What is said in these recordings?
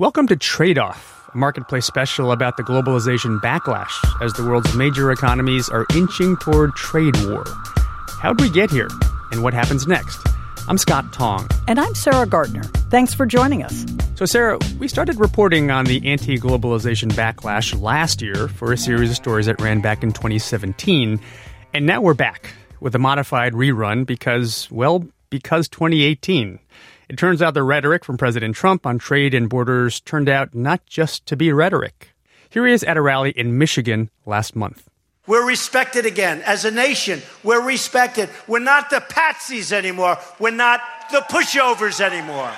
Welcome to Trade Off, a marketplace special about the globalization backlash as the world's major economies are inching toward trade war. How'd we get here, and what happens next? I'm Scott Tong. And I'm Sarah Gardner. Thanks for joining us. So, Sarah, we started reporting on the anti globalization backlash last year for a series of stories that ran back in 2017. And now we're back with a modified rerun because, well, because 2018. It turns out the rhetoric from President Trump on trade and borders turned out not just to be rhetoric. Here he is at a rally in Michigan last month. We're respected again. As a nation, we're respected. We're not the patsies anymore. We're not the pushovers anymore.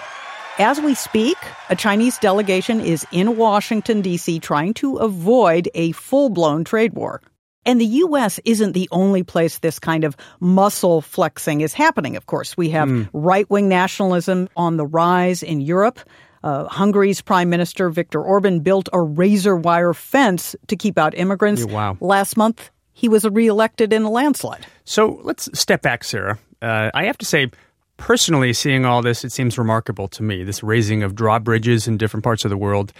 As we speak, a Chinese delegation is in Washington, D.C., trying to avoid a full blown trade war. And the U.S. isn't the only place this kind of muscle flexing is happening, of course. We have mm. right wing nationalism on the rise in Europe. Uh, Hungary's Prime Minister Viktor Orban built a razor wire fence to keep out immigrants. Wow. Last month, he was reelected in a landslide. So let's step back, Sarah. Uh, I have to say, personally, seeing all this, it seems remarkable to me this raising of drawbridges in different parts of the world.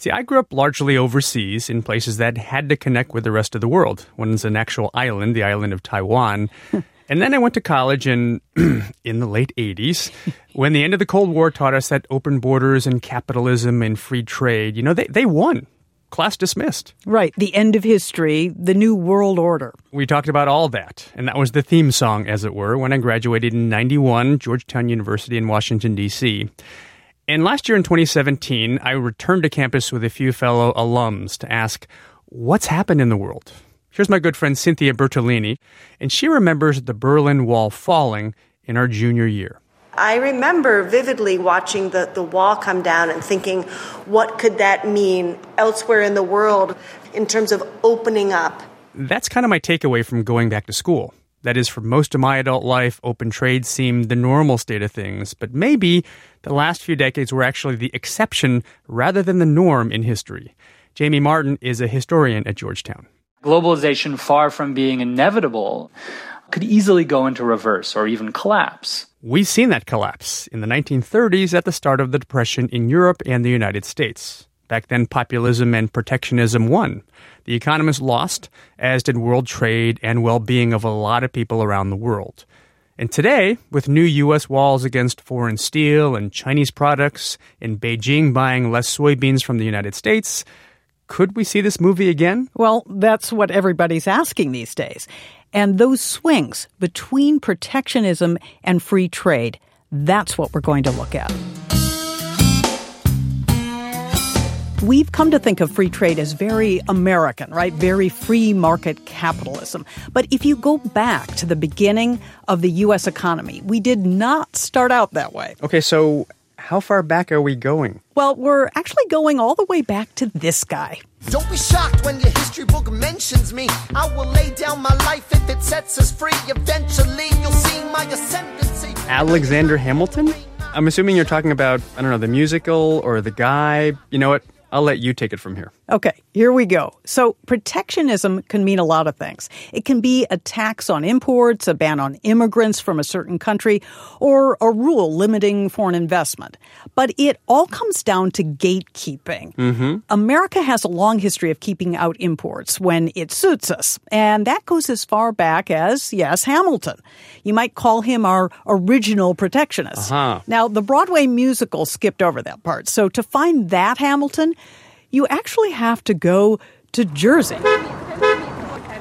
See, I grew up largely overseas in places that had to connect with the rest of the world. One's an actual island, the island of Taiwan. and then I went to college in in the late 80s when the end of the Cold War taught us that open borders and capitalism and free trade, you know, they, they won. Class dismissed. Right. The end of history, the new world order. We talked about all that. And that was the theme song, as it were, when I graduated in 91, Georgetown University in Washington, D.C. And last year in 2017, I returned to campus with a few fellow alums to ask, what's happened in the world? Here's my good friend Cynthia Bertolini, and she remembers the Berlin Wall falling in our junior year. I remember vividly watching the, the wall come down and thinking, what could that mean elsewhere in the world in terms of opening up? That's kind of my takeaway from going back to school. That is, for most of my adult life, open trade seemed the normal state of things, but maybe the last few decades were actually the exception rather than the norm in history. Jamie Martin is a historian at Georgetown. Globalization, far from being inevitable, could easily go into reverse or even collapse. We've seen that collapse in the 1930s at the start of the Depression in Europe and the United States. Back then, populism and protectionism won. The economists lost, as did world trade and well being of a lot of people around the world. And today, with new U.S. walls against foreign steel and Chinese products, and Beijing buying less soybeans from the United States, could we see this movie again? Well, that's what everybody's asking these days. And those swings between protectionism and free trade, that's what we're going to look at. We've come to think of free trade as very American, right? Very free market capitalism. But if you go back to the beginning of the U.S. economy, we did not start out that way. Okay, so how far back are we going? Well, we're actually going all the way back to this guy. Don't be shocked when your history book mentions me. I will lay down my life if it sets us free. Eventually, you'll see my ascendancy. Alexander Hamilton? I'm assuming you're talking about, I don't know, the musical or the guy. You know what? I'll let you take it from here. Okay, here we go. So, protectionism can mean a lot of things. It can be a tax on imports, a ban on immigrants from a certain country, or a rule limiting foreign investment. But it all comes down to gatekeeping. Mm-hmm. America has a long history of keeping out imports when it suits us, and that goes as far back as, yes, Hamilton. You might call him our original protectionist. Uh-huh. Now, the Broadway musical skipped over that part, so to find that Hamilton, you actually have to go to Jersey.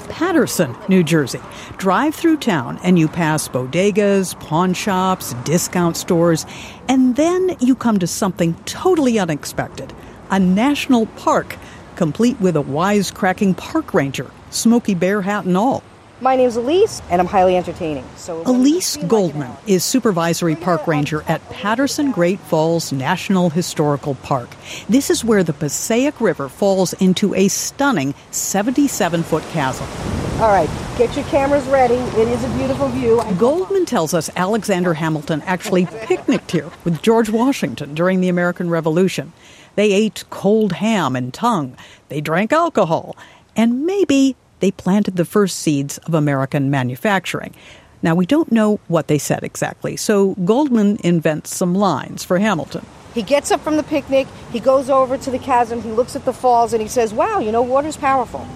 Paterson, New Jersey. Drive through town and you pass bodegas, pawn shops, discount stores, and then you come to something totally unexpected a national park, complete with a wisecracking park ranger, Smokey Bear hat and all. My name's Elise, and I'm highly entertaining. So Elise Goldman is supervisory park ranger at Paterson Great Falls National Historical Park. This is where the Passaic River falls into a stunning 77 foot chasm. All right, get your cameras ready. It is a beautiful view. Goldman tells us Alexander Hamilton actually picnicked here with George Washington during the American Revolution. They ate cold ham and tongue. They drank alcohol. And maybe they planted the first seeds of American manufacturing. Now, we don't know what they said exactly, so Goldman invents some lines for Hamilton. He gets up from the picnic, he goes over to the chasm, he looks at the falls, and he says, Wow, you know, water's powerful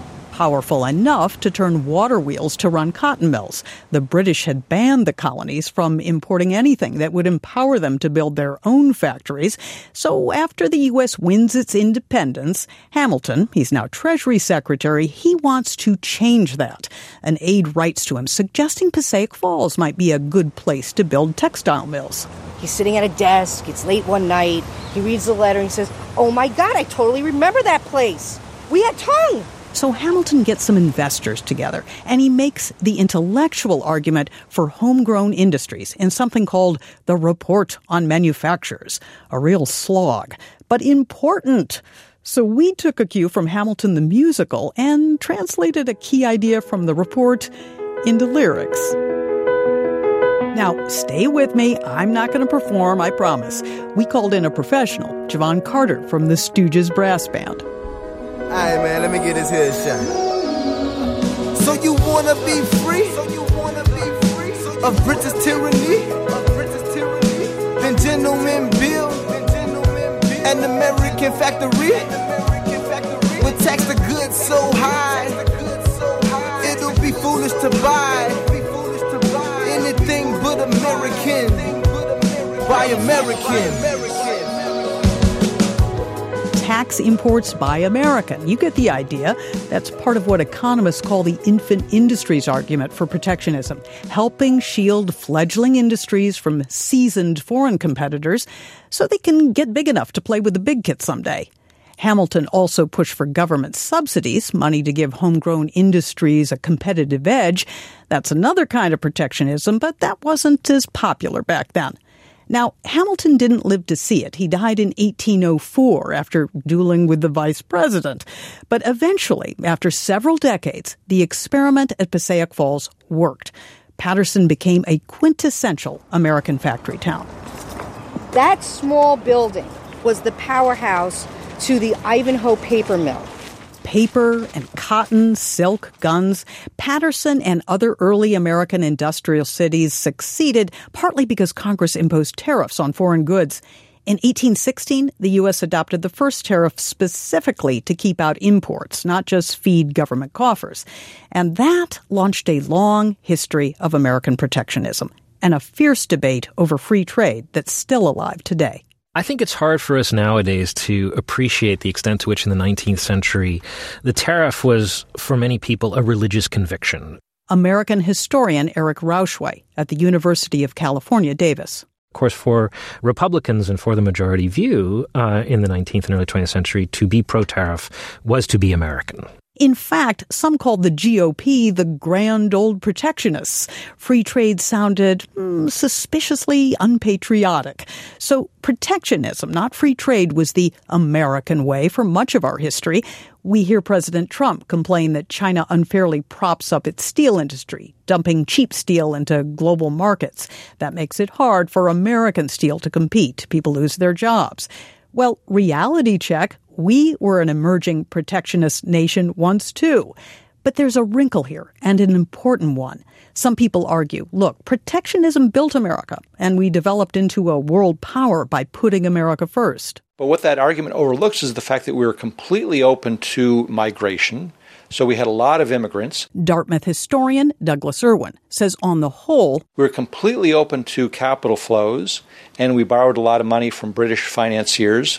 powerful enough to turn water wheels to run cotton mills. The British had banned the colonies from importing anything that would empower them to build their own factories. So after the U.S. wins its independence, Hamilton, he's now Treasury Secretary, he wants to change that. An aide writes to him suggesting Passaic Falls might be a good place to build textile mills. He's sitting at a desk. It's late one night. He reads the letter and says, Oh my God, I totally remember that place. We had tongue. So Hamilton gets some investors together and he makes the intellectual argument for homegrown industries in something called the Report on Manufactures. A real slog, but important. So we took a cue from Hamilton the musical and translated a key idea from the report into lyrics. Now, stay with me. I'm not going to perform, I promise. We called in a professional, Javon Carter from the Stooges Brass Band. Alright, man, let me get this head shot. So you wanna be free? So you wanna be free? Of British tyranny? Of British tyranny? Then gentlemen build an American factory. Would tax the goods so high, it'll be foolish to buy anything but American by American tax imports by American. You get the idea. That's part of what economists call the infant industries argument for protectionism, helping shield fledgling industries from seasoned foreign competitors so they can get big enough to play with the big kids someday. Hamilton also pushed for government subsidies, money to give homegrown industries a competitive edge. That's another kind of protectionism, but that wasn't as popular back then. Now, Hamilton didn't live to see it. He died in 1804 after dueling with the vice president. But eventually, after several decades, the experiment at Passaic Falls worked. Paterson became a quintessential American factory town. That small building was the powerhouse to the Ivanhoe paper mill paper and cotton, silk, guns, Paterson and other early American industrial cities succeeded partly because Congress imposed tariffs on foreign goods. In 1816, the U.S. adopted the first tariff specifically to keep out imports, not just feed government coffers. And that launched a long history of American protectionism and a fierce debate over free trade that's still alive today. I think it's hard for us nowadays to appreciate the extent to which in the 19th century the tariff was, for many people, a religious conviction. American historian Eric Rauchway at the University of California, Davis. Of course, for Republicans and for the majority view uh, in the 19th and early 20th century, to be pro tariff was to be American. In fact, some called the GOP the grand old protectionists. Free trade sounded mm, suspiciously unpatriotic. So protectionism, not free trade, was the American way for much of our history. We hear President Trump complain that China unfairly props up its steel industry, dumping cheap steel into global markets. That makes it hard for American steel to compete. People lose their jobs. Well, reality check, we were an emerging protectionist nation once too. But there's a wrinkle here, and an important one. Some people argue, look, protectionism built America, and we developed into a world power by putting America first. But what that argument overlooks is the fact that we were completely open to migration, so we had a lot of immigrants. Dartmouth historian Douglas Irwin says on the whole, we were completely open to capital flows and we borrowed a lot of money from British financiers.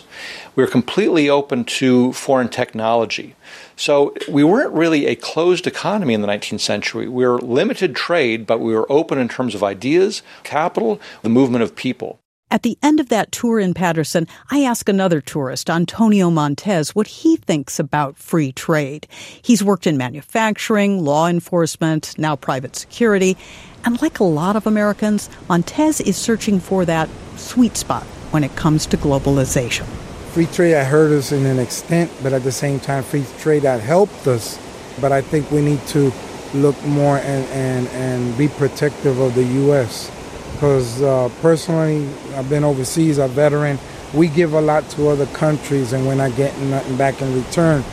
We were completely open to foreign technology. So we weren't really a closed economy in the 19th century. We were limited trade, but we were open in terms of ideas, capital, the movement of people. At the end of that tour in Paterson, I ask another tourist, Antonio Montez, what he thinks about free trade. He's worked in manufacturing, law enforcement, now private security. And like a lot of Americans, Montez is searching for that sweet spot when it comes to globalization. Free trade had hurt us in an extent, but at the same time, free trade had helped us. But I think we need to look more and, and, and be protective of the U.S because uh, personally, I've been overseas, a veteran. We give a lot to other countries, and we're not getting nothing back in return.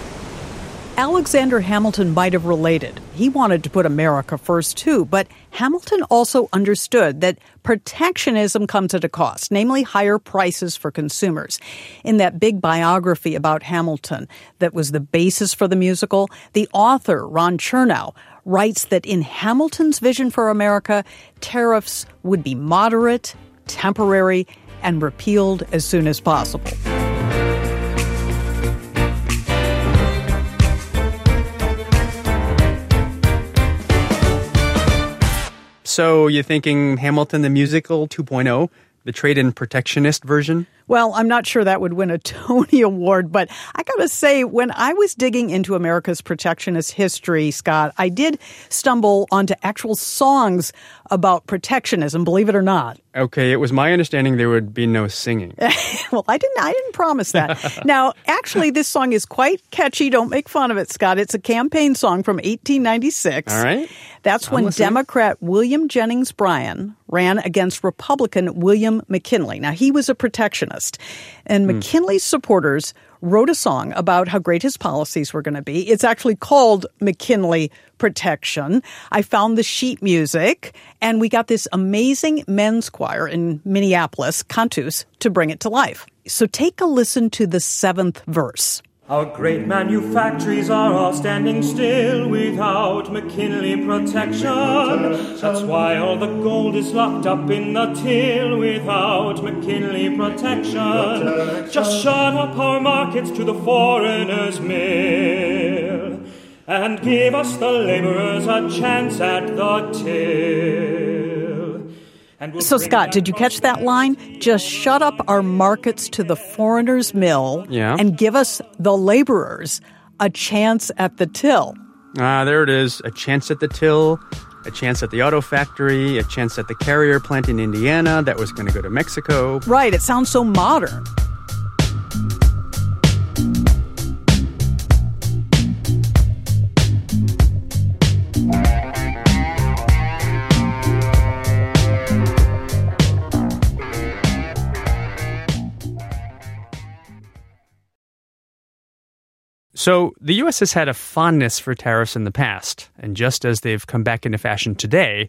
Alexander Hamilton might have related. He wanted to put America first too, but Hamilton also understood that protectionism comes at a cost, namely higher prices for consumers. In that big biography about Hamilton that was the basis for the musical, the author, Ron Chernow, writes that in Hamilton's vision for America, tariffs would be moderate, temporary, and repealed as soon as possible. So you're thinking Hamilton the Musical 2.0, the trade and protectionist version? Well, I'm not sure that would win a Tony Award, but I got to say, when I was digging into America's protectionist history, Scott, I did stumble onto actual songs about protectionism, believe it or not. Okay, it was my understanding there would be no singing. well, I didn't I didn't promise that. now, actually this song is quite catchy. Don't make fun of it, Scott. It's a campaign song from 1896. All right. That's I'm when listening. Democrat William Jennings Bryan ran against Republican William McKinley. Now, he was a protectionist, and Hmm. McKinley's supporters wrote a song about how great his policies were going to be. It's actually called McKinley Protection. I found the sheet music, and we got this amazing men's choir in Minneapolis, Cantus, to bring it to life. So take a listen to the seventh verse. Our great manufactories are all standing still without McKinley protection. That's why all the gold is locked up in the till without McKinley protection. Just shut up our markets to the foreigner's mill and give us the laborers a chance at the till. And we'll So, Scott, did you catch that line? Just shut up our markets to the foreigner's mill Yeah. and give us, the laborers, a chance at the till. Ah, there it is. A chance at the till, a chance at the auto factory, a chance at the carrier plant in Indiana that was going to go to Mexico. Right, it sounds so modern. So the U.S. has had a fondness for tariffs in the past, and just as they've come back into fashion today.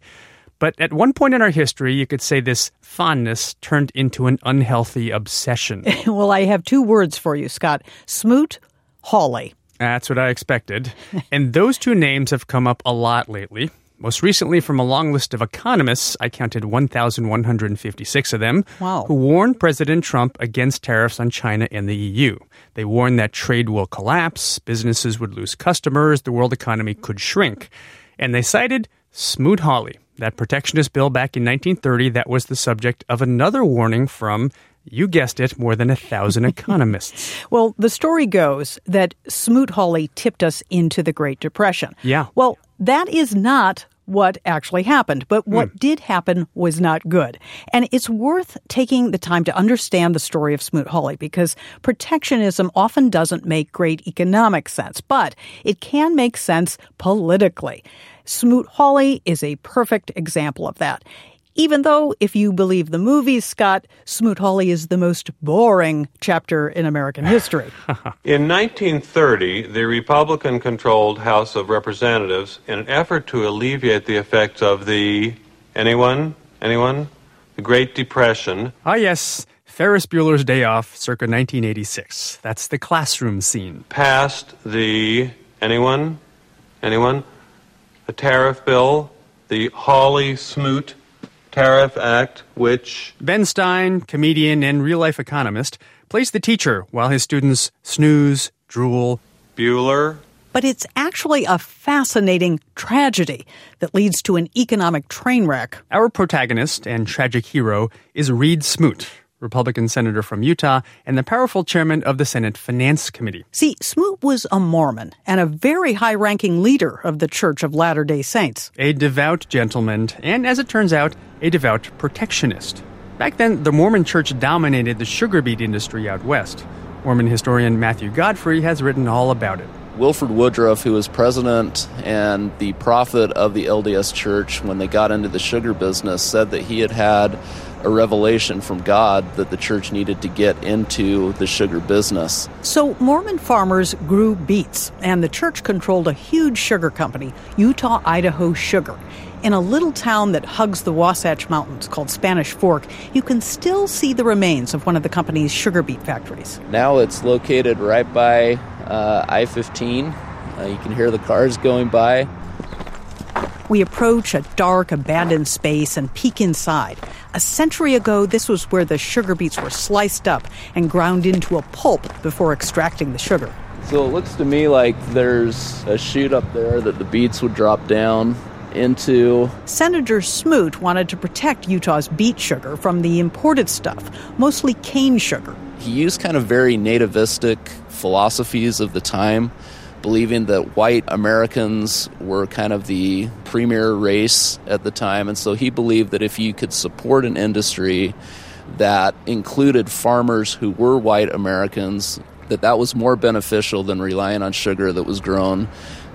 But at one point in our history, you could say this fondness turned into an unhealthy obsession. well, I have two words for you, Scott Smoot Hawley. That's what I expected. and those two names have come up a lot lately. Most recently, from a long list of economists, I counted 1,156 of them, Wow. who warned President Trump against tariffs on China and the EU. They warned that trade will collapse, businesses would lose customers, the world economy could shrink. And they cited Smoot Hawley, that protectionist bill back in 1930 that was the subject of another warning from, you guessed it, more than a thousand economists. Well, the story goes that Smoot Hawley tipped us into the Great Depression. Yeah. Well, that is not what actually happened, but what Hmm. did happen was not good. And it's worth taking the time to understand the story of Smoot Hawley because protectionism often doesn't make great economic sense, but it can make sense politically. Smoot Hawley is a perfect example of that. Even though, if you believe the movies, Scott, Smoot Hawley is the most boring chapter in American history. In 1930, the Republican controlled House of Representatives, in an effort to alleviate the effects of the. Anyone? Anyone? The Great Depression. Ah, yes, Ferris Bueller's Day Off, circa 1986. That's the classroom scene. passed the anyone anyone a tariff bill the Hawley Smoot Tariff Act which Ben Stein, comedian and real life economist, plays the teacher while his students snooze, drool. Bueller But it's actually a fascinating tragedy that leads to an economic train wreck. Our protagonist and tragic hero is Reed Smoot, Republican senator from Utah and the powerful chairman of the Senate Finance Committee. See, Smoot was a Mormon and a very high ranking leader of the Church of Latter day Saints. A devout gentleman, and as it turns out, a devout protectionist. Back then, the Mormon church dominated the sugar beet industry out west. Mormon historian Matthew Godfrey has written all about it. Wilford Woodruff, who was president and the prophet of the LDS Church when they got into the sugar business, said that he had had a revelation from God that the church needed to get into the sugar business. So Mormon farmers grew beets, and the church controlled a huge sugar company, Utah Idaho Sugar. In a little town that hugs the Wasatch Mountains called Spanish Fork, you can still see the remains of one of the company's sugar beet factories. Now it's located right by uh, I 15. Uh, you can hear the cars going by. We approach a dark, abandoned space and peek inside. A century ago, this was where the sugar beets were sliced up and ground into a pulp before extracting the sugar. So it looks to me like there's a chute up there that the beets would drop down into. Senator Smoot wanted to protect Utah's beet sugar from the imported stuff, mostly cane sugar. He used kind of very nativistic philosophies of the time, believing that white Americans were kind of the premier race at the time. And so he believed that if you could support an industry that included farmers who were white Americans, that that was more beneficial than relying on sugar that was grown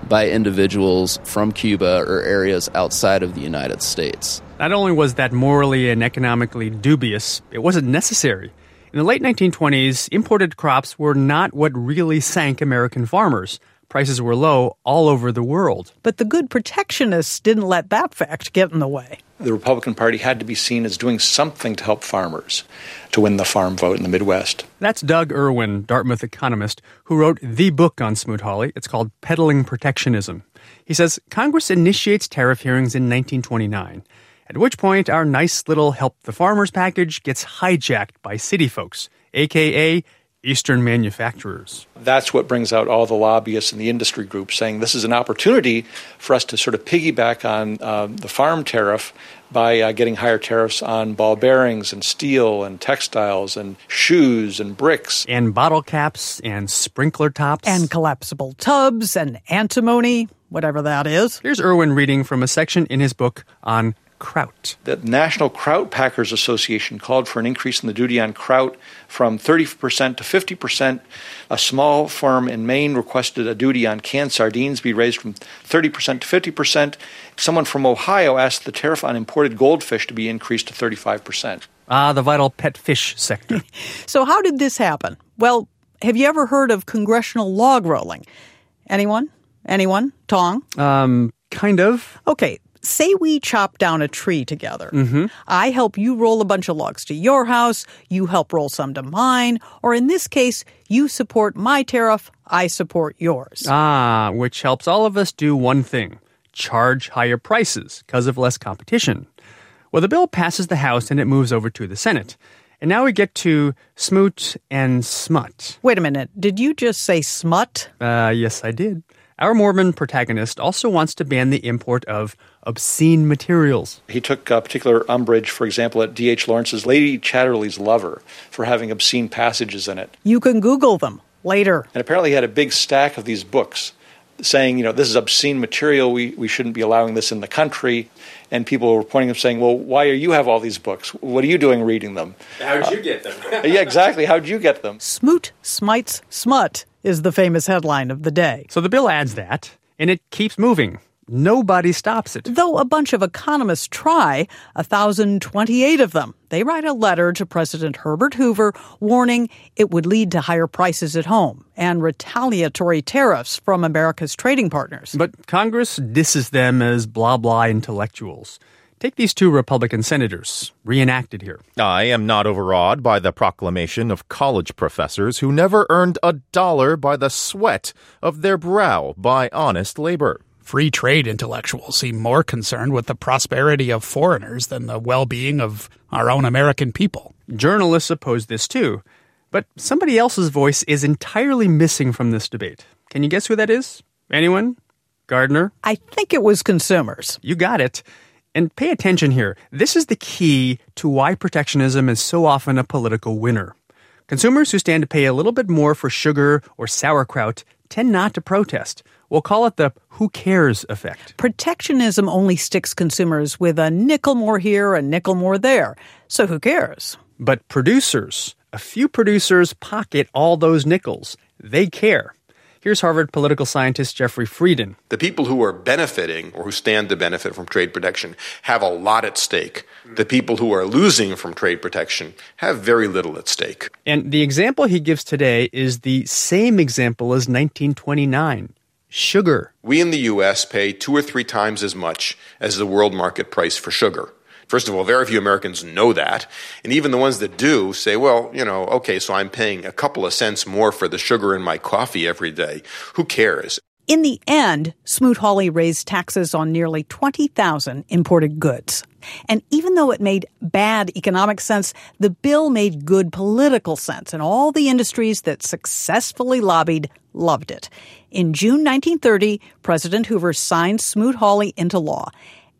by individuals from Cuba or areas outside of the United States. Not only was that morally and economically dubious, it wasn't necessary. In the late 1920s, imported crops were not what really sank American farmers. Prices were low all over the world. But the good protectionists didn't let that fact get in the way. The Republican Party had to be seen as doing something to help farmers to win the farm vote in the Midwest. That's Doug Irwin, Dartmouth economist, who wrote the book on Smoot-Hawley. It's called Peddling Protectionism. He says Congress initiates tariff hearings in 1929, at which point our nice little help the farmers package gets hijacked by city folks, aka Eastern manufacturers. That's what brings out all the lobbyists and the industry groups saying this is an opportunity for us to sort of piggyback on uh, the farm tariff by uh, getting higher tariffs on ball bearings and steel and textiles and shoes and bricks. And bottle caps and sprinkler tops. And collapsible tubs and antimony, whatever that is. Here's Irwin reading from a section in his book on kraut. The National Kraut Packers Association called for an increase in the duty on kraut from 30% to 50%. A small firm in Maine requested a duty on canned sardines be raised from 30% to 50%. Someone from Ohio asked the tariff on imported goldfish to be increased to 35%. Ah, the vital pet fish sector. so, how did this happen? Well, have you ever heard of congressional log rolling? Anyone? Anyone? Tong? Um, kind of. Okay, say we chop down a tree together. Mm-hmm. I help you roll a bunch of logs to your house, you help roll some to mine, or in this case, you support my tariff, I support yours. Ah, which helps all of us do one thing charge higher prices because of less competition. Well, the bill passes the House and it moves over to the Senate. And now we get to smoot and smut. Wait a minute, did you just say smut? Uh, yes, I did. Our Mormon protagonist also wants to ban the import of obscene materials. He took a particular umbrage, for example, at D.H. Lawrence's Lady Chatterley's Lover for having obscene passages in it. You can Google them later. And apparently he had a big stack of these books saying, you know, this is obscene material, we, we shouldn't be allowing this in the country. And people were pointing and saying, well, why do you have all these books? What are you doing reading them? How'd you get them? yeah, exactly. How'd you get them? Smoot, smites, smut is the famous headline of the day. So the bill adds that, and it keeps moving. Nobody stops it. Though a bunch of economists try, 1,028 of them. They write a letter to President Herbert Hoover warning it would lead to higher prices at home and retaliatory tariffs from America's trading partners. But Congress disses them as blah blah intellectuals. Take these two Republican senators, reenacted here. I am not overawed by the proclamation of college professors who never earned a dollar by the sweat of their brow by honest labor. Free trade intellectuals seem more concerned with the prosperity of foreigners than the well being of our own American people. Journalists oppose this too. But somebody else's voice is entirely missing from this debate. Can you guess who that is? Anyone? Gardner? I think it was consumers. You got it. And pay attention here. This is the key to why protectionism is so often a political winner. Consumers who stand to pay a little bit more for sugar or sauerkraut tend not to protest. We'll call it the who cares effect. Protectionism only sticks consumers with a nickel more here, a nickel more there. So who cares? But producers, a few producers pocket all those nickels. They care. Here's Harvard political scientist Jeffrey Frieden. The people who are benefiting or who stand to benefit from trade protection have a lot at stake. The people who are losing from trade protection have very little at stake. And the example he gives today is the same example as 1929 sugar. We in the U.S. pay two or three times as much as the world market price for sugar. First of all, very few Americans know that. And even the ones that do say, well, you know, okay, so I'm paying a couple of cents more for the sugar in my coffee every day. Who cares? In the end, Smoot-Hawley raised taxes on nearly 20,000 imported goods. And even though it made bad economic sense, the bill made good political sense, and all the industries that successfully lobbied loved it. In June 1930, President Hoover signed Smoot-Hawley into law.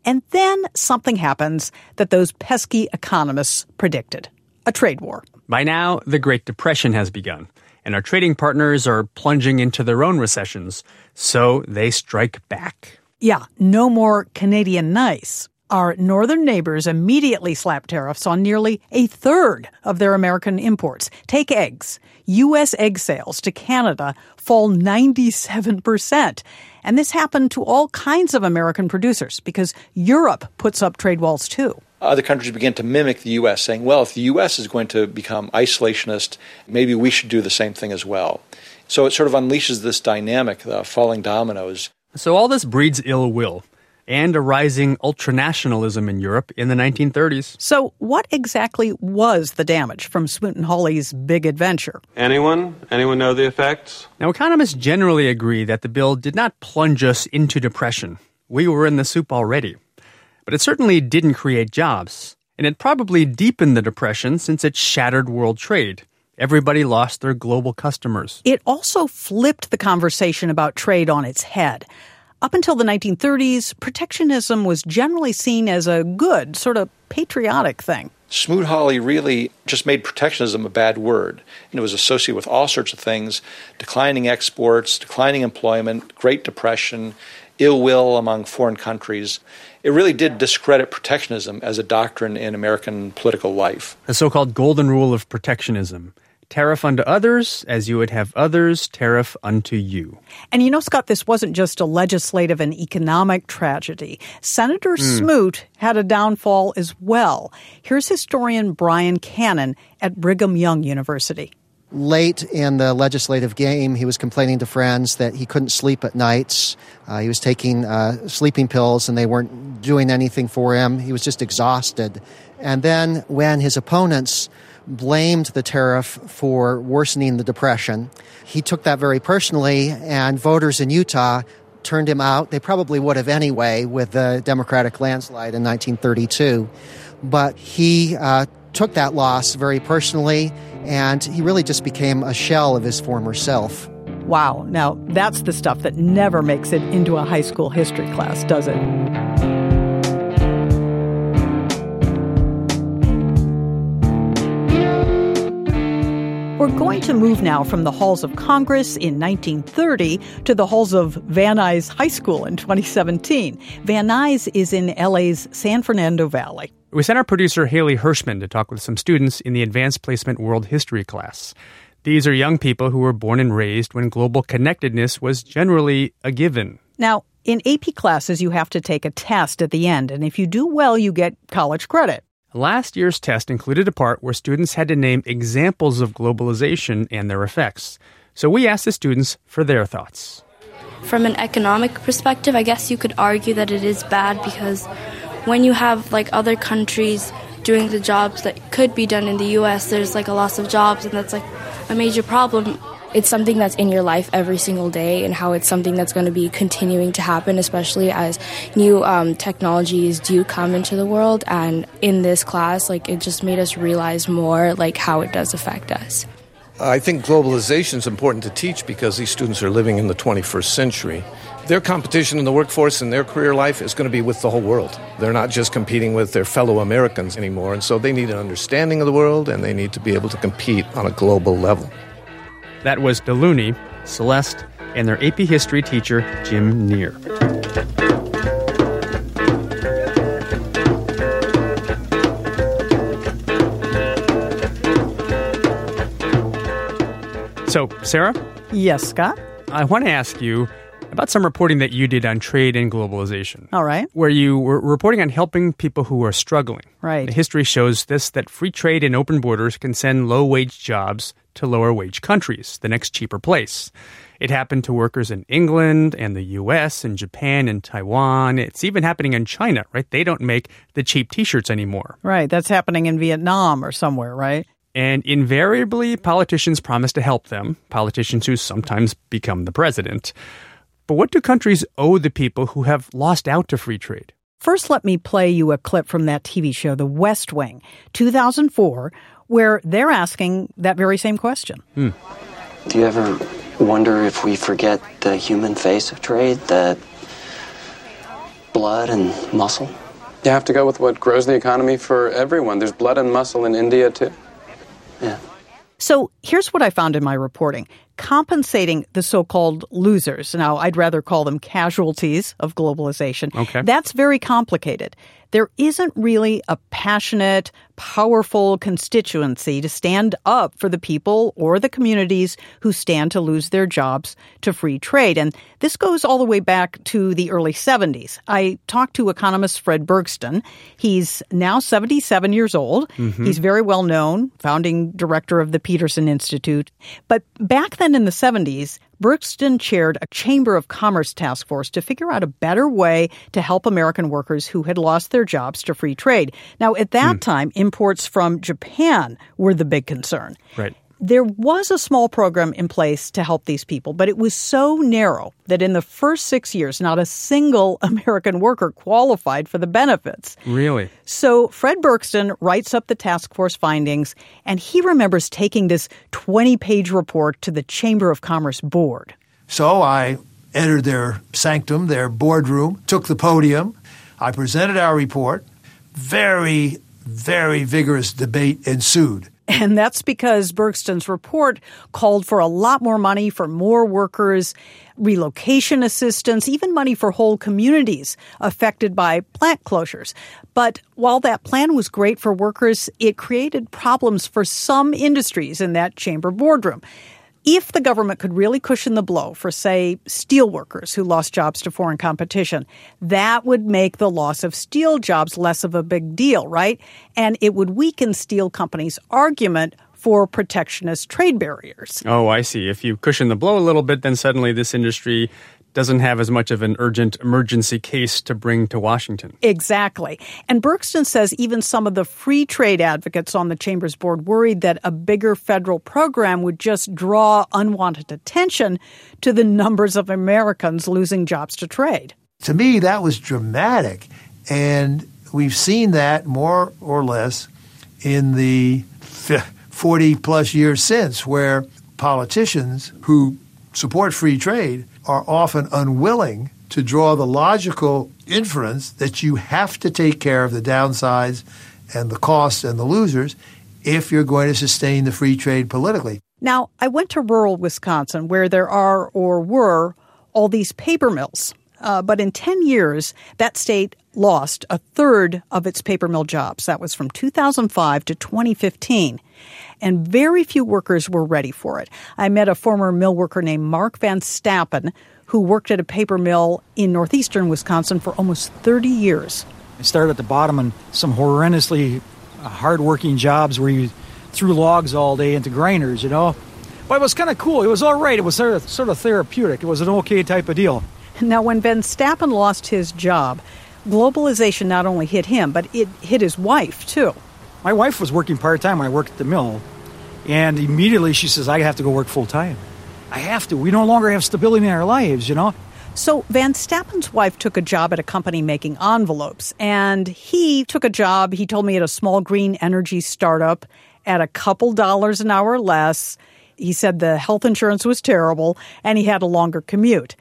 And then something happens that those pesky economists predicted a trade war. By now, the Great Depression has begun, and our trading partners are plunging into their own recessions, so they strike back. Yeah, no more Canadian nice. Our northern neighbors immediately slapped tariffs on nearly a third of their American imports. Take eggs. U.S. egg sales to Canada fall 97%. And this happened to all kinds of American producers because Europe puts up trade walls too. Other countries began to mimic the U.S., saying, well, if the U.S. is going to become isolationist, maybe we should do the same thing as well. So it sort of unleashes this dynamic, the falling dominoes. So all this breeds ill will and a rising ultranationalism in Europe in the 1930s. So, what exactly was the damage from Smoot-Hawley's big adventure? Anyone? Anyone know the effects? Now, economists generally agree that the bill did not plunge us into depression. We were in the soup already. But it certainly didn't create jobs. And it probably deepened the depression since it shattered world trade. Everybody lost their global customers. It also flipped the conversation about trade on its head. Up until the 1930s, protectionism was generally seen as a good, sort of patriotic thing. Smoot-Hawley really just made protectionism a bad word. And it was associated with all sorts of things declining exports, declining employment, Great Depression, ill will among foreign countries. It really did discredit protectionism as a doctrine in American political life. The so called golden rule of protectionism tariff unto others as you would have others tariff unto you. And you know, Scott, this wasn't just a legislative and economic tragedy. Senator mm. Smoot had a downfall as well. Here's historian Brian Cannon at Brigham Young University. Late in the legislative game, he was complaining to friends that he couldn't sleep at nights. Uh, he was taking uh, sleeping pills and they weren't doing anything for him. He was just exhausted. And then when his opponents blamed the tariff for worsening the depression. He took that very personally, and voters in Utah turned him out. They probably would have anyway with the Democratic landslide in 1932. But he uh, took that loss very personally, and he really just became a shell of his former self. Wow. Now, that's the stuff that never makes it into a high school history class, does it? We're going to move now from the halls of Congress in 1930 to the halls of Van Nuys High School in 2017. Van Nuys is in LA's San Fernando Valley. We sent our producer Haley Hirschman to talk with some students in the Advanced Placement World History class. These are young people who were born and raised when global connectedness was generally a given. Now, in AP classes, you have to take a test at the end, and if you do well, you get college credit. Last year's test included a part where students had to name examples of globalization and their effects. So we asked the students for their thoughts. From an economic perspective, I guess you could argue that it is bad because when you have like other countries doing the jobs that could be done in the US, there's like a loss of jobs and that's like a major problem it's something that's in your life every single day and how it's something that's going to be continuing to happen, especially as new um, technologies do come into the world. And in this class, like it just made us realize more like how it does affect us. I think globalization is important to teach because these students are living in the 21st century. Their competition in the workforce and their career life is going to be with the whole world. They're not just competing with their fellow Americans anymore, and so they need an understanding of the world and they need to be able to compete on a global level. That was Deluni, Celeste, and their AP History teacher, Jim Neer. So, Sarah? Yes, Scott? I want to ask you about some reporting that you did on trade and globalization. All right. Where you were reporting on helping people who are struggling. Right. The history shows this that free trade and open borders can send low wage jobs to lower wage countries, the next cheaper place. It happened to workers in England and the US and Japan and Taiwan. It's even happening in China, right? They don't make the cheap t shirts anymore. Right. That's happening in Vietnam or somewhere, right? And invariably, politicians promise to help them, politicians who sometimes become the president. But what do countries owe the people who have lost out to free trade? First, let me play you a clip from that TV show, The West Wing, 2004, where they're asking that very same question. Hmm. Do you ever wonder if we forget the human face of trade, that blood and muscle? You have to go with what grows the economy for everyone. There's blood and muscle in India, too. Yeah. So here's what I found in my reporting compensating the so called losers. Now, I'd rather call them casualties of globalization. Okay. That's very complicated. There isn't really a passionate, powerful constituency to stand up for the people or the communities who stand to lose their jobs to free trade. And this goes all the way back to the early 70s. I talked to economist Fred Bergsten. He's now 77 years old. Mhm. He's very well known, founding director of the Peterson Institute. But back then in the 70s, Bergsten chaired a Chamber of Commerce task force to figure out a better way to help American workers who had lost their jobs to free trade. Now, at that hmm. time, imports from Japan were the big concern. Right. There was a small program in place to help these people, but it was so narrow that in the first six years, not a single American worker qualified for the benefits. Really? So Fred Bergsten writes up the task force findings, and he remembers taking this 20 page report to the Chamber of Commerce board. So I entered their sanctum, their boardroom, took the podium. I presented our report. Very, very vigorous debate ensued. And that's because Bergsten's report called for a lot more money for more workers, relocation assistance, even money for whole communities affected by plant closures. But while that plan was great for workers, it created problems for some industries in that chamber boardroom. If the government could really cushion the blow for, say, steel workers who lost jobs to foreign competition, that would make the loss of steel jobs less of a big deal, right? And it would weaken steel companies' argument for protectionist trade barriers. Oh, I see. If you cushion the blow a little bit, then suddenly this industry doesn't have as much of an urgent emergency case to bring to Washington. Exactly. And Bergsten says even some of the free trade advocates on the Chamber's board worried that a bigger federal program would just draw unwanted attention to the numbers of Americans losing jobs to trade. To me, that was dramatic. And we've seen that more or less in the 40 plus years since, where politicians who support free trade are often unwilling to draw the logical inference that you have to take care of the downsides and the costs and the losers if you're going to sustain the free trade politically. Now, I went to rural Wisconsin where there are or were all these paper mills. Uh, but in 10 years, that state lost a third of its paper mill jobs. That was from 2005 to 2015. And very few workers were ready for it. I met a former mill worker named Mark Van Stappen who worked at a paper mill in northeastern Wisconsin for almost 30 years. I started at the bottom on some horrendously uh, hardworking jobs where you threw logs all day into grinders, you know. But it was kind of cool. It was all right. It was sort of, sort of therapeutic. It was an okay type of deal. Now, when Van Stappen lost his job, globalization not only hit him, but it hit his wife, too. My wife was working part time I worked at the mill, and immediately she says, I have to go work full time. I have to. We no longer have stability in our lives, you know? So Van Stappen's wife took a job at a company making envelopes, and he took a job, he told me, at a small green energy startup at a couple dollars an hour less. He said the health insurance was terrible, and he had a longer commute.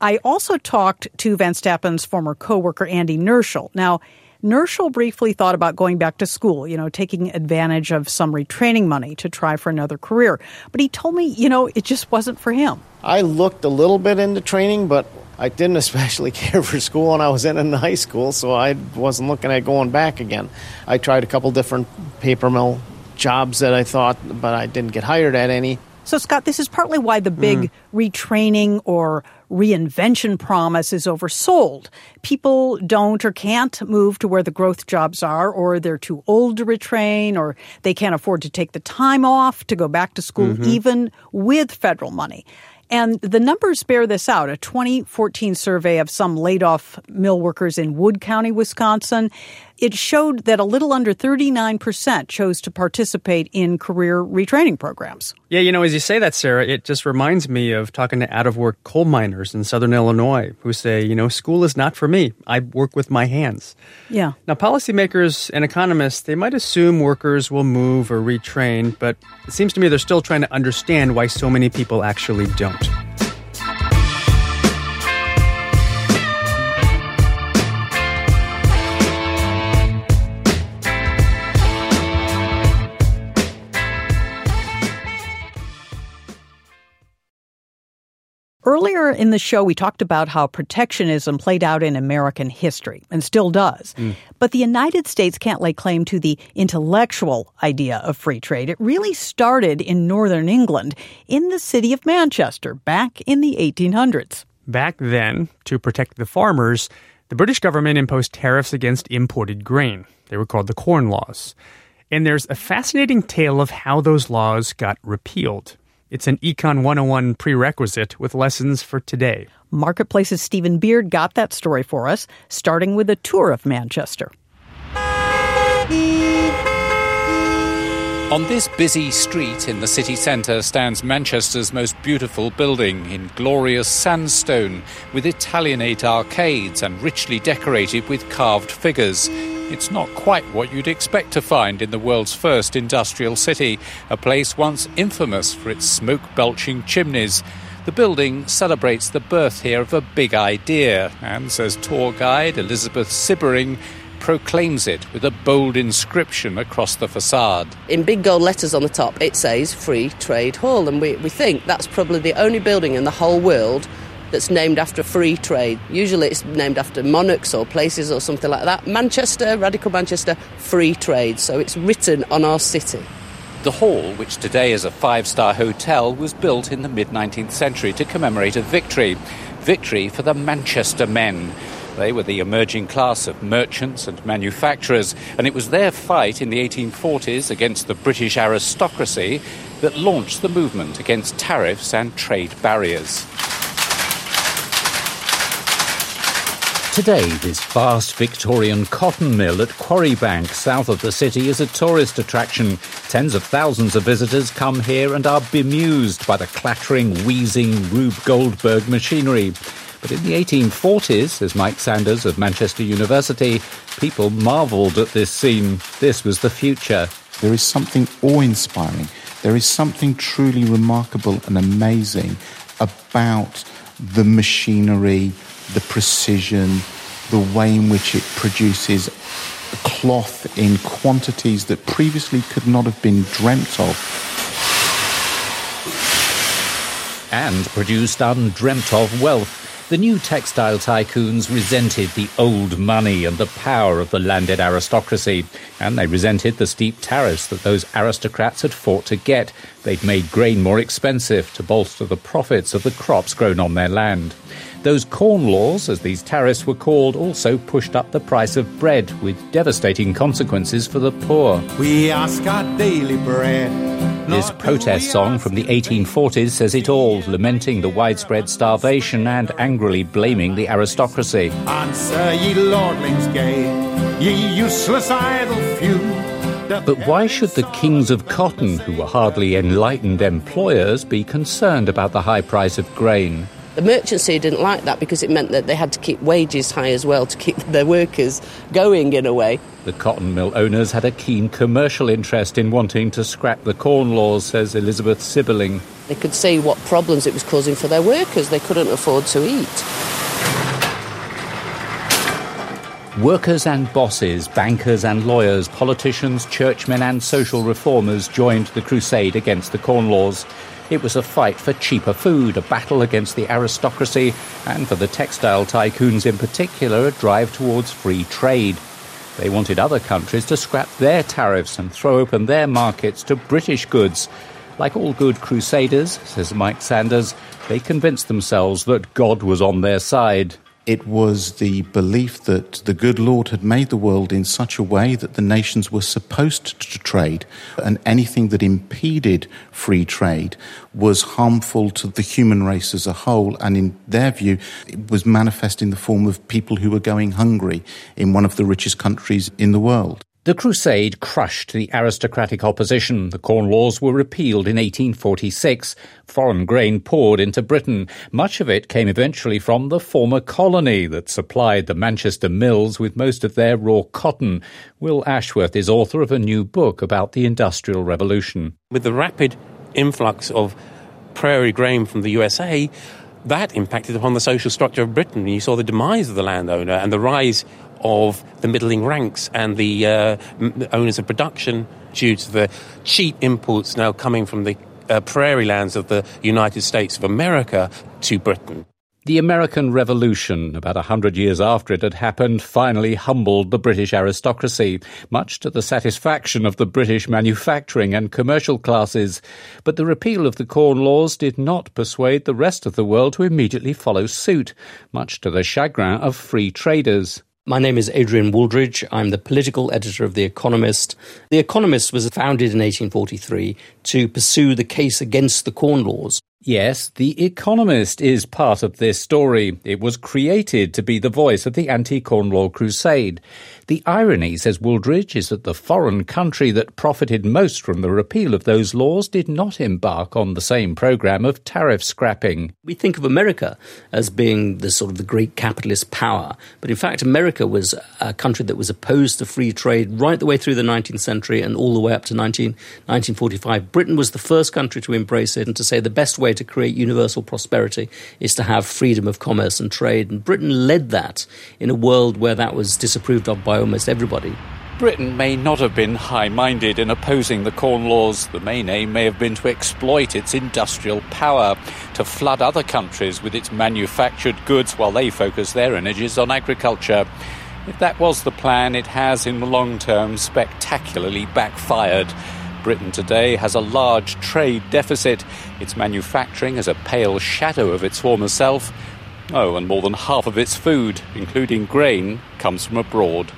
I also talked to Van Stappen's former coworker, Andy Nerschel. Now, Nerschel briefly thought about going back to school, you know, taking advantage of some retraining money to try for another career. But he told me, you know, it just wasn't for him. I looked a little bit into training, but I didn't especially care for school, and I was in, in high school, so I wasn't looking at going back again. I tried a couple different paper mill jobs that I thought, but I didn't get hired at any. So, Scott, this is partly why the big mm. retraining or reinvention promise is oversold. People don't or can't move to where the growth jobs are, or they're too old to retrain, or they can't afford to take the time off to go back to school, mm-hmm. even with federal money. And the numbers bear this out. A 2014 survey of some laid off mill workers in Wood County, Wisconsin, it showed that a little under 39% chose to participate in career retraining programs. Yeah, you know, as you say that, Sarah, it just reminds me of talking to out of work coal miners in southern Illinois who say, you know, school is not for me. I work with my hands. Yeah. Now, policymakers and economists, they might assume workers will move or retrain, but it seems to me they're still trying to understand why so many people actually don't. Earlier in the show, we talked about how protectionism played out in American history and still does. Mm. But the United States can't lay claim to the intellectual idea of free trade. It really started in northern England, in the city of Manchester, back in the 1800s. Back then, to protect the farmers, the British government imposed tariffs against imported grain. They were called the Corn Laws. And there's a fascinating tale of how those laws got repealed. It's an Econ 101 prerequisite with lessons for today. Marketplace's Stephen Beard got that story for us, starting with a tour of Manchester. On this busy street in the city centre stands Manchester's most beautiful building in glorious sandstone with Italianate arcades and richly decorated with carved figures. It's not quite what you'd expect to find in the world's first industrial city, a place once infamous for its smoke belching chimneys. The building celebrates the birth here of a big idea, and, says tour guide Elizabeth Sibbering, proclaims it with a bold inscription across the facade. In big gold letters on the top, it says Free Trade Hall, and we, we think that's probably the only building in the whole world that's named after free trade. Usually it's named after monarchs or places or something like that. Manchester, Radical Manchester, free trade. So it's written on our city. The hall, which today is a five star hotel, was built in the mid 19th century to commemorate a victory. Victory for the Manchester men. They were the emerging class of merchants and manufacturers, and it was their fight in the 1840s against the British aristocracy that launched the movement against tariffs and trade barriers. Today, this vast Victorian cotton mill at Quarrybank, south of the city, is a tourist attraction. Tens of thousands of visitors come here and are bemused by the clattering, wheezing Rube Goldberg machinery. But in the 1840s, says Mike Sanders of Manchester University, people marvelled at this scene. This was the future. There is something awe inspiring. There is something truly remarkable and amazing about the machinery, the precision, the way in which it produces cloth in quantities that previously could not have been dreamt of. And produced undreamt of wealth. The new textile tycoons resented the old money and the power of the landed aristocracy, and they resented the steep tariffs that those aristocrats had fought to get. They'd made grain more expensive to bolster the profits of the crops grown on their land. Those corn laws, as these tariffs were called, also pushed up the price of bread, with devastating consequences for the poor. We ask our daily bread. This protest song from the 1840s says it all, lamenting the widespread starvation and angrily blaming the aristocracy. Answer, ye lordlings gay, ye useless idle few. But why should the kings of cotton, who were hardly enlightened employers, be concerned about the high price of grain? The merchantry didn't like that because it meant that they had to keep wages high as well to keep their workers going in a way. The cotton mill owners had a keen commercial interest in wanting to scrap the corn laws, says Elizabeth Sibling. They could see what problems it was causing for their workers. They couldn't afford to eat. Workers and bosses, bankers and lawyers, politicians, churchmen and social reformers joined the crusade against the Corn Laws. It was a fight for cheaper food, a battle against the aristocracy, and for the textile tycoons in particular, a drive towards free trade. They wanted other countries to scrap their tariffs and throw open their markets to British goods. Like all good crusaders, says Mike Sanders, they convinced themselves that God was on their side. It was the belief that the good Lord had made the world in such a way that the nations were supposed to trade, and anything that impeded free trade was harmful to the human race as a whole. And in their view, it was manifest in the form of people who were going hungry in one of the richest countries in the world. The Crusade crushed the aristocratic opposition. The Corn Laws were repealed in 1846. Foreign grain poured into Britain. Much of it came eventually from the former colony that supplied the Manchester mills with most of their raw cotton. Will Ashworth is author of a new book about the Industrial Revolution. With the rapid influx of prairie grain from the USA, that impacted upon the social structure of Britain. You saw the demise of the landowner and the rise of the middling ranks and the uh, owners of production due to the cheap imports now coming from the uh, prairie lands of the United States of America to Britain. The American Revolution, about a hundred years after it had happened, finally humbled the British aristocracy, much to the satisfaction of the British manufacturing and commercial classes. But the repeal of the Corn Laws did not persuade the rest of the world to immediately follow suit, much to the chagrin of free traders. My name is Adrian Wooldridge. I'm the political editor of The Economist. The Economist was founded in 1843 to pursue the case against the Corn Laws. Yes, The Economist is part of this story. It was created to be the voice of the anti Corn Law crusade. The irony, says Wooldridge, is that the foreign country that profited most from the repeal of those laws did not embark on the same program of tariff scrapping. We think of America as being the sort of the great capitalist power, but in fact, America was a country that was opposed to free trade right the way through the 19th century and all the way up to 19, 1945. Britain was the first country to embrace it and to say the best way to create universal prosperity is to have freedom of commerce and trade. And Britain led that in a world where that was disapproved of by almost everybody. Britain may not have been high minded in opposing the Corn Laws. The main aim may have been to exploit its industrial power, to flood other countries with its manufactured goods while they focus their energies on agriculture. If that was the plan, it has in the long term spectacularly backfired. Britain today has a large trade deficit. Its manufacturing as a pale shadow of its former self. Oh, and more than half of its food, including grain, comes from abroad.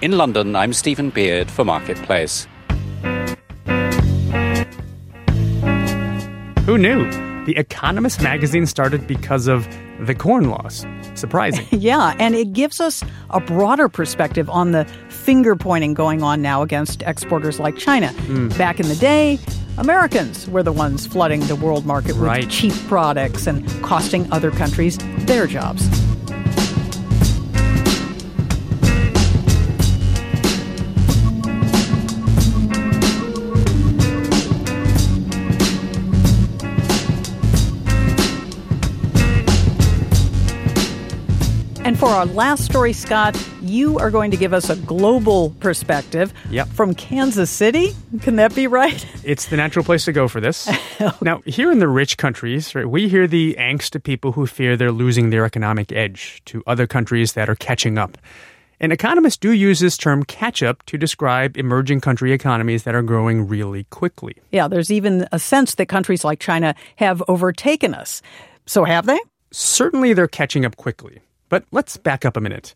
In London, I'm Stephen Beard for Marketplace. Who knew? The Economist magazine started because of the corn laws. Surprising. yeah, and it gives us a broader perspective on the finger pointing going on now against exporters like China. Mm. Back in the day, Americans were the ones flooding the world market with Right. cheap products and costing other countries their jobs. For our last story, Scott, you are going to give us a global perspective Yep. from Kansas City. Can that be right? It's the natural place to go for this. now, here in the rich countries, right, we hear the angst of people who fear they're losing their economic edge to other countries that are catching up. And economists do use this term catch up to describe emerging country economies that are growing really quickly. Yeah, there's even a sense that countries like China have overtaken us. So have they? Certainly they're catching up quickly. But let's back up a minute.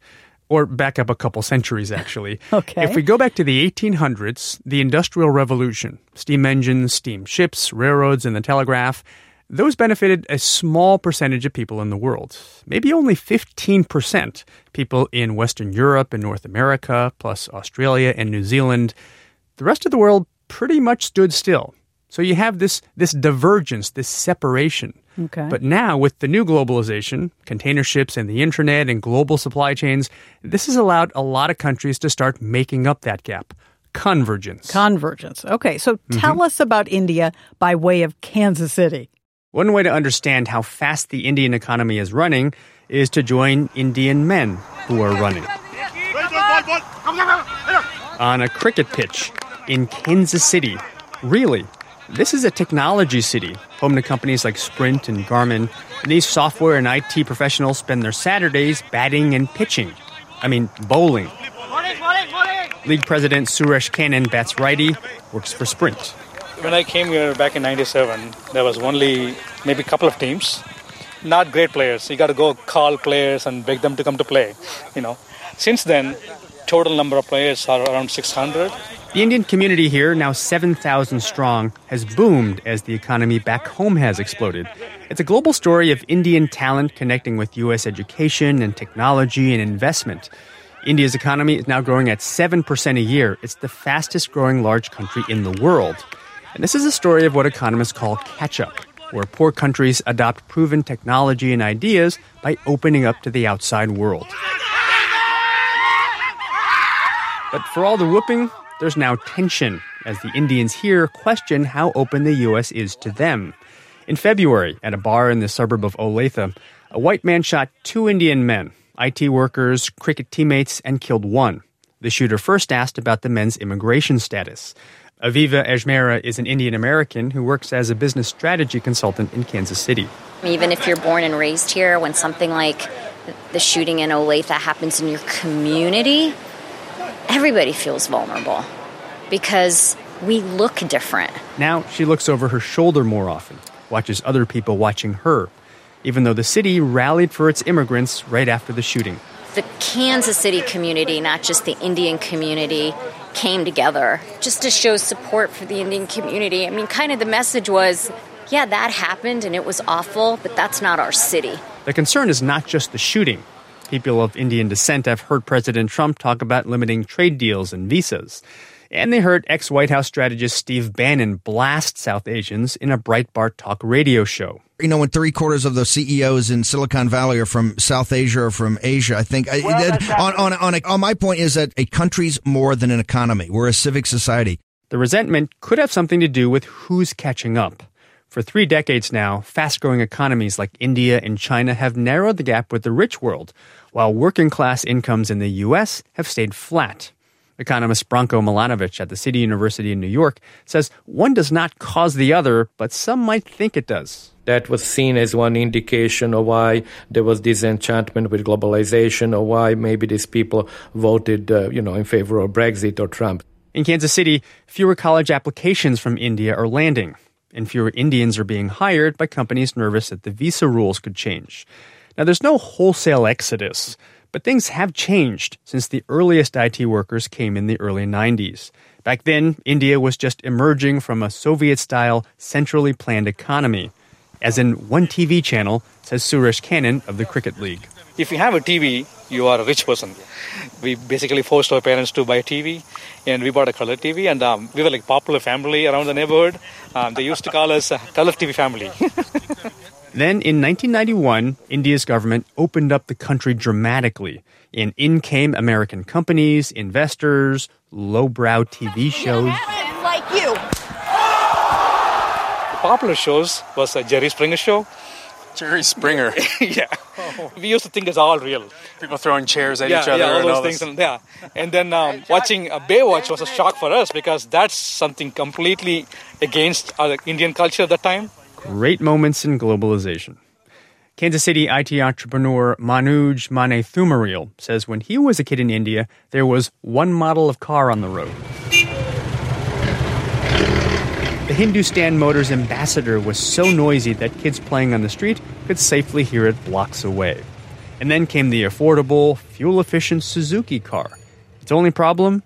Or back up a couple centuries, actually. Okay. If we go back to the 1800s, the Industrial Revolution, steam engines, steam ships, railroads, and the telegraph, those benefited a small percentage of people in the world. Maybe only 15% people in Western Europe and North America, plus Australia and New Zealand. The rest of the world pretty much stood still. So you have this, this divergence, this separation. Okay. But now, with the new globalization, container ships and the internet and global supply chains, this has allowed a lot of countries to start making up that gap. Convergence. Convergence. Okay, so Mm-hmm. tell us about India by way of Kansas City. One way to understand how fast the Indian economy is running is to join Indian men who are running. On a cricket pitch in Kansas City. Really? This is a technology city, home to companies like Sprint and Garmin. These software and IT professionals spend their Saturdays batting and pitching. I mean, bowling. League president Suresh Kannan bats righty, works for Sprint. When I came here back in 97, there was only maybe a couple of teams. Not great players. You got to go call players and beg them to come to play, you know. Since then, total number of players are around 600. The Indian community here, now 7,000 strong, has boomed as the economy back home has exploded. It's a global story of Indian talent connecting with U.S. education and technology and investment. India's economy is now growing at 7% a year. It's the fastest growing large country in the world. And this is a story of what economists call catch up, where poor countries adopt proven technology and ideas by opening up to the outside world. But for all the whooping, there's now tension as the Indians here question how open the U.S. is to them. In February, at a bar in the suburb of Olathe, a white man shot two Indian men, IT workers, cricket teammates, and killed one. The shooter first asked about the men's immigration status. Aviva Ajmera is an Indian American who works as a business strategy consultant in Kansas City. Even if you're born and raised here, when something like the shooting in Olathe happens in your community, everybody feels vulnerable because we look different. Now she looks over her shoulder more often, watches other people watching her, even though the city rallied for its immigrants right after the shooting. The Kansas City community, not just the Indian community, came together just to show support for the Indian community. I mean, kind of the message was yeah, that happened and it was awful, but that's not our city. The concern is not just the shooting. People of Indian descent have heard President Trump talk about limiting trade deals and visas. And they heard ex White House strategist Steve Bannon blast South Asians in a Breitbart talk radio show. You know, when three quarters of the CEOs in Silicon Valley are from South Asia or from Asia, I think well, that, on, on, on, a, on my point is that a country's more than an economy. We're a civic society. The resentment could have something to do with who's catching up. For three decades now, fast growing economies like India and China have narrowed the gap with the rich world, while working class incomes in the U.S. have stayed flat. Economist Branko Milanovic at the City University in New York says one does not cause the other, but some might think it does. That was seen as one indication of why there was disenchantment with globalization, or why maybe these people voted, uh, you know, in favor of Brexit or Trump. In Kansas City, fewer college applications from India are landing and fewer Indians are being hired by companies nervous that the visa rules could change. Now, there's no wholesale exodus, but things have changed since the earliest IT workers came in the early 90s. Back then, India was just emerging from a Soviet style, centrally planned economy. As in one TV channel, says Suresh Kannan of the Cricket League. If you have a TV, you are a rich person. We basically forced our parents to buy a TV, and we bought a color TV, and um, we were like popular family around the neighborhood. Um, they used to call us a color TV family. then in 1991, India's government opened up the country dramatically, and in came American companies, investors, lowbrow TV shows. Like you. The popular shows was a Jerry Springer show. Jerry Springer. yeah. Oh. We used to think it's all real. People throwing chairs at yeah, each other. Yeah, all those all things. And, yeah. And then um, watching a Baywatch was a shock for us because that's something completely against our Indian culture at that time. Great moments in globalization. Kansas City IT entrepreneur Manuj Manethumarial says when he was a kid in India, there was one model of car on the road. The Hindustan Motors ambassador was so noisy that kids playing on the street could safely hear it blocks away. And then came the affordable, fuel efficient Suzuki car. Its only problem?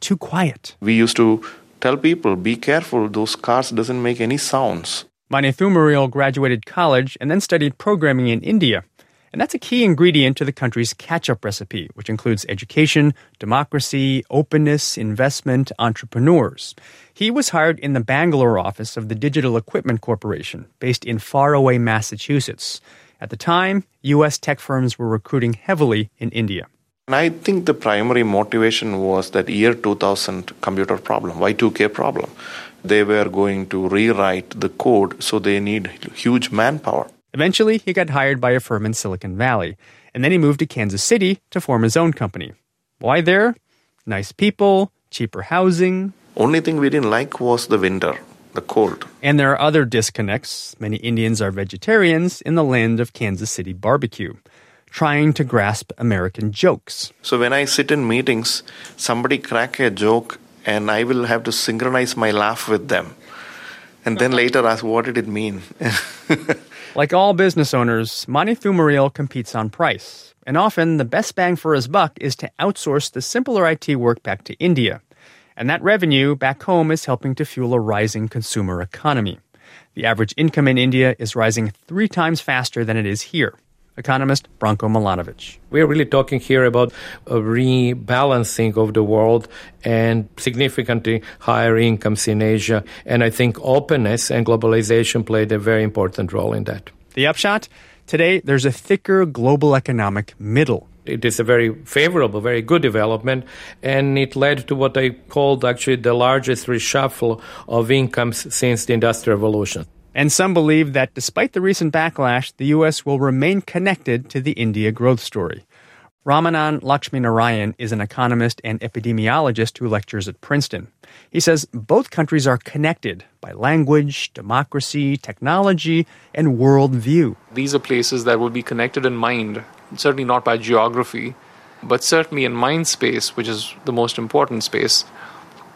Too quiet. We used to tell people, be careful, those cars doesn't make any sounds. Manethumarial graduated college and then studied programming in India. And that's a key ingredient to the country's catch up recipe, which includes education, democracy, openness, investment, entrepreneurs. He was hired in the Bangalore office of the Digital Equipment Corporation, based in faraway Massachusetts. At the time, U.S. tech firms were recruiting heavily in India. And I think the primary motivation was that year 2000 computer problem, Y2K problem. They were going to rewrite the code, so they need huge manpower. Eventually, he got hired by a firm in Silicon Valley, and then he moved to Kansas City to form his own company. Why there? Nice people, cheaper housing. Only thing we didn't like was the winter, the cold. And there are other disconnects. Many Indians are vegetarians in the land of Kansas City barbecue, trying to grasp American jokes. So when I sit in meetings, somebody crack a joke and I will have to synchronize my laugh with them and then uh-huh. later ask, what did it mean? like all business owners, Manethumarial competes on price. And often, the best bang for his buck is to outsource the simpler IT work back to India. And that revenue back home is helping to fuel a rising consumer economy. The average income in India is rising three times faster than it is here. Economist Branko Milanovic. We're really talking here about a rebalancing of the world and significantly higher incomes in Asia. And I think openness and globalization played a very important role in that. The upshot? Today, there's a thicker global economic middle it is a very favorable, very good development, and it led to what I called actually the largest reshuffle of incomes since the Industrial Revolution. And some believe that despite the recent backlash, the U.S. will remain connected to the India growth story. Ramanan Laxminarayan is an economist and epidemiologist who lectures at Princeton. He says both countries are connected by language, democracy, technology, and worldview. These are places that will be connected in mind certainly not by geography, but certainly in mind space, which is the most important space.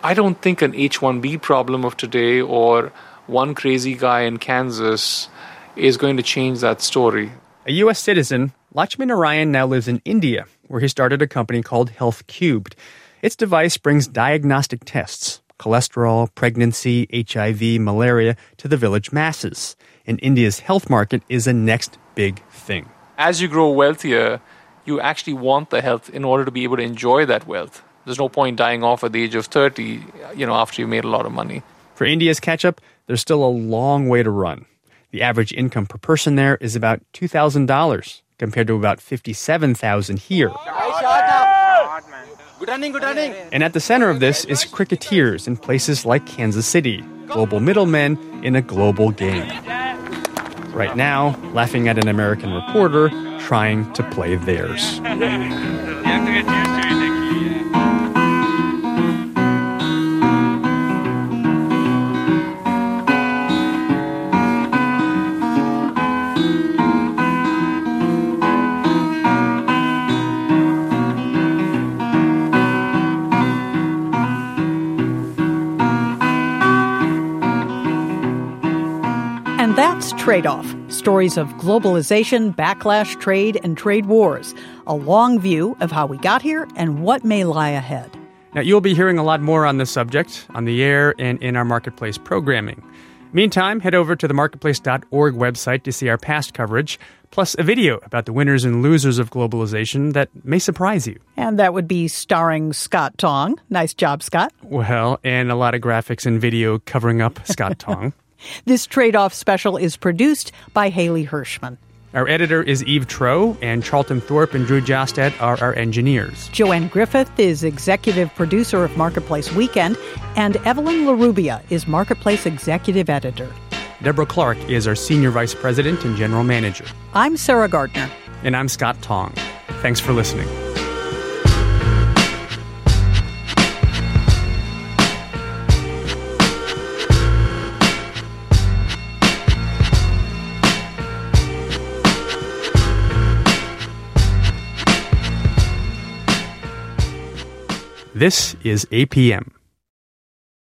I don't think an H 1B problem of today or one crazy guy in Kansas is going to change that story. A U.S. citizen, Laxminarayan now lives in India, where he started a company called Health Cubed. Its device brings diagnostic tests, cholesterol, pregnancy, HIV, malaria, to the village masses. And India's health market is a next big thing as you grow wealthier, you actually want the health in order to be able to enjoy that wealth. There's no point dying off at the age of 30, you know, after you made a lot of money. For India's catch up, there's still a long way to run. The average income per person there is about $2,000 compared to about 57,000 here. Good running, good running. And at the center of this is cricketers in places like Kansas City, global middlemen in a global game right now laughing at an American reporter trying to play theirs. Trade Off Stories of Globalization, Backlash, Trade, and Trade Wars. A long view of how we got here and what may lie ahead. Now, you'll be hearing a lot more on this subject on the air and in our Marketplace programming. Meantime, head over to the marketplace.org website to see our past coverage, plus a video about the winners and losers of globalization that may surprise you. And that would be starring Scott Tong. Nice job, Scott. Well, and a lot of graphics and video covering up Scott Tong. This trade off special is produced by Haley Hirschman. Our editor is Eve Troeh, and Charlton Thorpe and Drew Jostad are our engineers. Joanne Griffith is executive producer of Marketplace Weekend, and Evelyn Larrubia is Marketplace executive editor. Deborah Clark is our senior vice president and general manager. I'm Sarah Gardner. And I'm Scott Tong. Thanks for listening. This is APM.